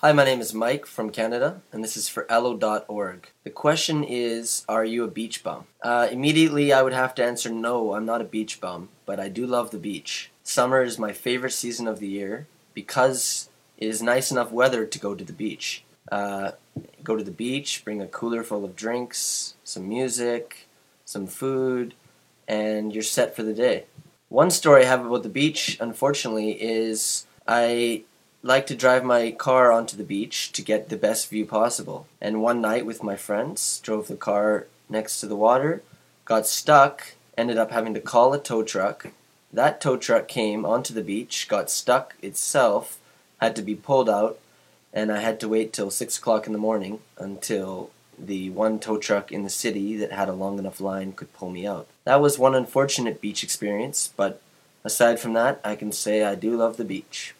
Hi, my name is Mike from Canada, and this is for elllo.org. The question is Are you a beach bum? Uh, immediately, I would have to answer no, I'm not a beach bum, but I do love the beach. Summer is my favorite season of the year because it is nice enough weather to go to the beach. Uh, go to the beach, bring a cooler full of drinks, some music, some food, and you're set for the day. One story I have about the beach, unfortunately, is I like to drive my car onto the beach to get the best view possible. And one night with my friends, drove the car next to the water, got stuck, ended up having to call a tow truck. That tow truck came onto the beach, got stuck itself, had to be pulled out, and I had to wait till 6 o'clock in the morning until the one tow truck in the city that had a long enough line could pull me out. That was one unfortunate beach experience, but aside from that, I can say I do love the beach.